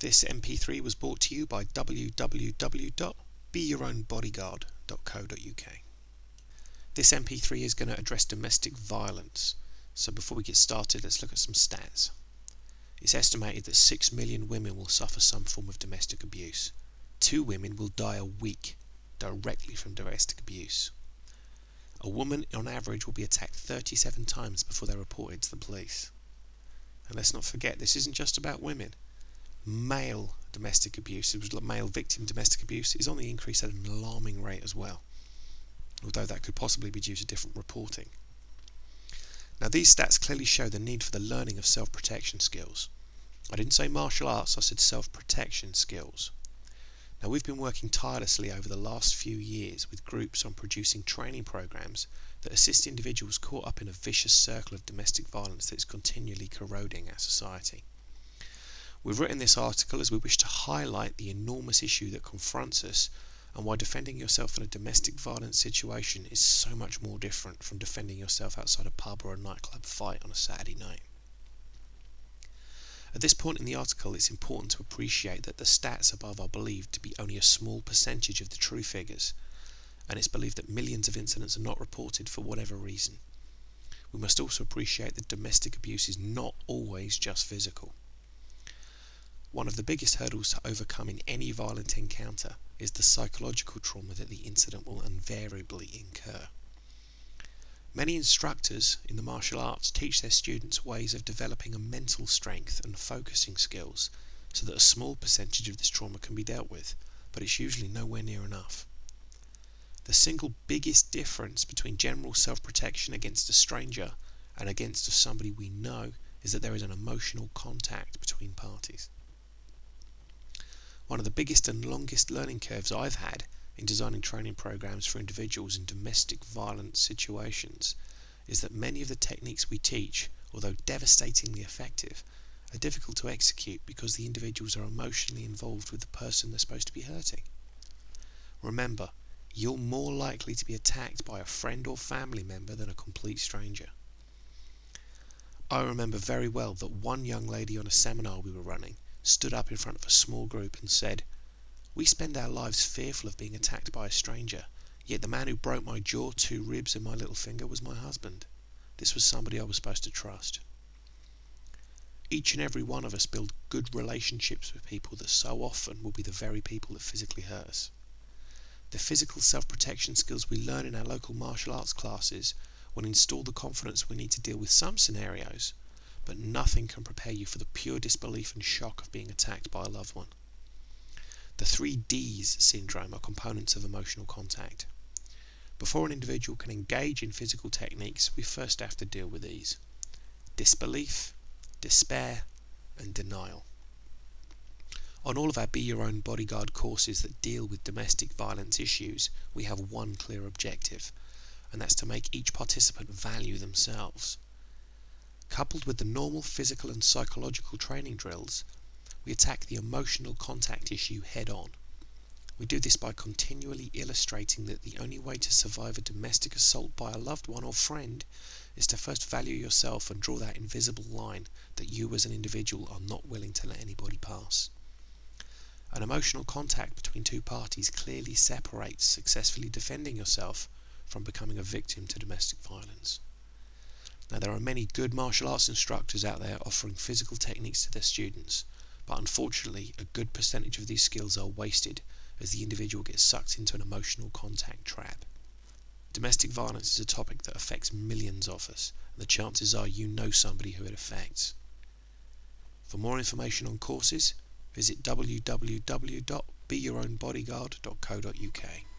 This MP3 was brought to you by www.beyourownbodyguard.co.uk. This MP3 is going to address domestic violence. So before we get started, let's look at some stats. It's estimated that 6 million women will suffer some form of domestic abuse. Two women will die a week directly from domestic abuse. A woman on average will be attacked 37 times before they're reported to the police. And let's not forget, this isn't just about women. Male domestic abuse, male victim domestic abuse, is on the increase at an alarming rate as well although that could possibly be due to different reporting. Now, these stats clearly show the need for the learning of self protection skills. I didn't say martial arts, I said self protection skills. Now, we've been working tirelessly over the last few years with groups on producing training programs that assist individuals caught up in a vicious circle of domestic violence that is continually corroding our society. We've written this article as we wish to highlight the enormous issue that confronts us and why defending yourself in a domestic violence situation is so much more different from defending yourself outside a pub or a nightclub fight on a Saturday night. At this point in the article, it's important to appreciate that the stats above are believed to be only a small percentage of the true figures, and it's believed that millions of incidents are not reported for whatever reason. We must also appreciate that domestic abuse is not always just physical. One of the biggest hurdles to overcome in any violent encounter is the psychological trauma that the incident will invariably incur. Many instructors in the martial arts teach their students ways of developing a mental strength and focusing skills so that a small percentage of this trauma can be dealt with, but it's usually nowhere near enough. The single biggest difference between general self protection against a stranger and against somebody we know is that there is an emotional contact between parties. One of the biggest and longest learning curves I've had in designing training programs for individuals in domestic violence situations is that many of the techniques we teach, although devastatingly effective, are difficult to execute because the individuals are emotionally involved with the person they're supposed to be hurting. Remember, you're more likely to be attacked by a friend or family member than a complete stranger. I remember very well that one young lady on a seminar we were running stood up in front of a small group and said, We spend our lives fearful of being attacked by a stranger, yet the man who broke my jaw, two ribs, and my little finger was my husband. This was somebody I was supposed to trust. Each and every one of us build good relationships with people that so often will be the very people that physically hurt us. The physical self protection skills we learn in our local martial arts classes will install the confidence we need to deal with some scenarios but nothing can prepare you for the pure disbelief and shock of being attacked by a loved one. The three D's syndrome are components of emotional contact. Before an individual can engage in physical techniques, we first have to deal with these disbelief, despair, and denial. On all of our Be Your Own Bodyguard courses that deal with domestic violence issues, we have one clear objective, and that's to make each participant value themselves. Coupled with the normal physical and psychological training drills, we attack the emotional contact issue head on. We do this by continually illustrating that the only way to survive a domestic assault by a loved one or friend is to first value yourself and draw that invisible line that you as an individual are not willing to let anybody pass. An emotional contact between two parties clearly separates successfully defending yourself from becoming a victim to domestic violence. Now, there are many good martial arts instructors out there offering physical techniques to their students, but unfortunately, a good percentage of these skills are wasted as the individual gets sucked into an emotional contact trap. Domestic violence is a topic that affects millions of us, and the chances are you know somebody who it affects. For more information on courses, visit www.beyourownbodyguard.co.uk.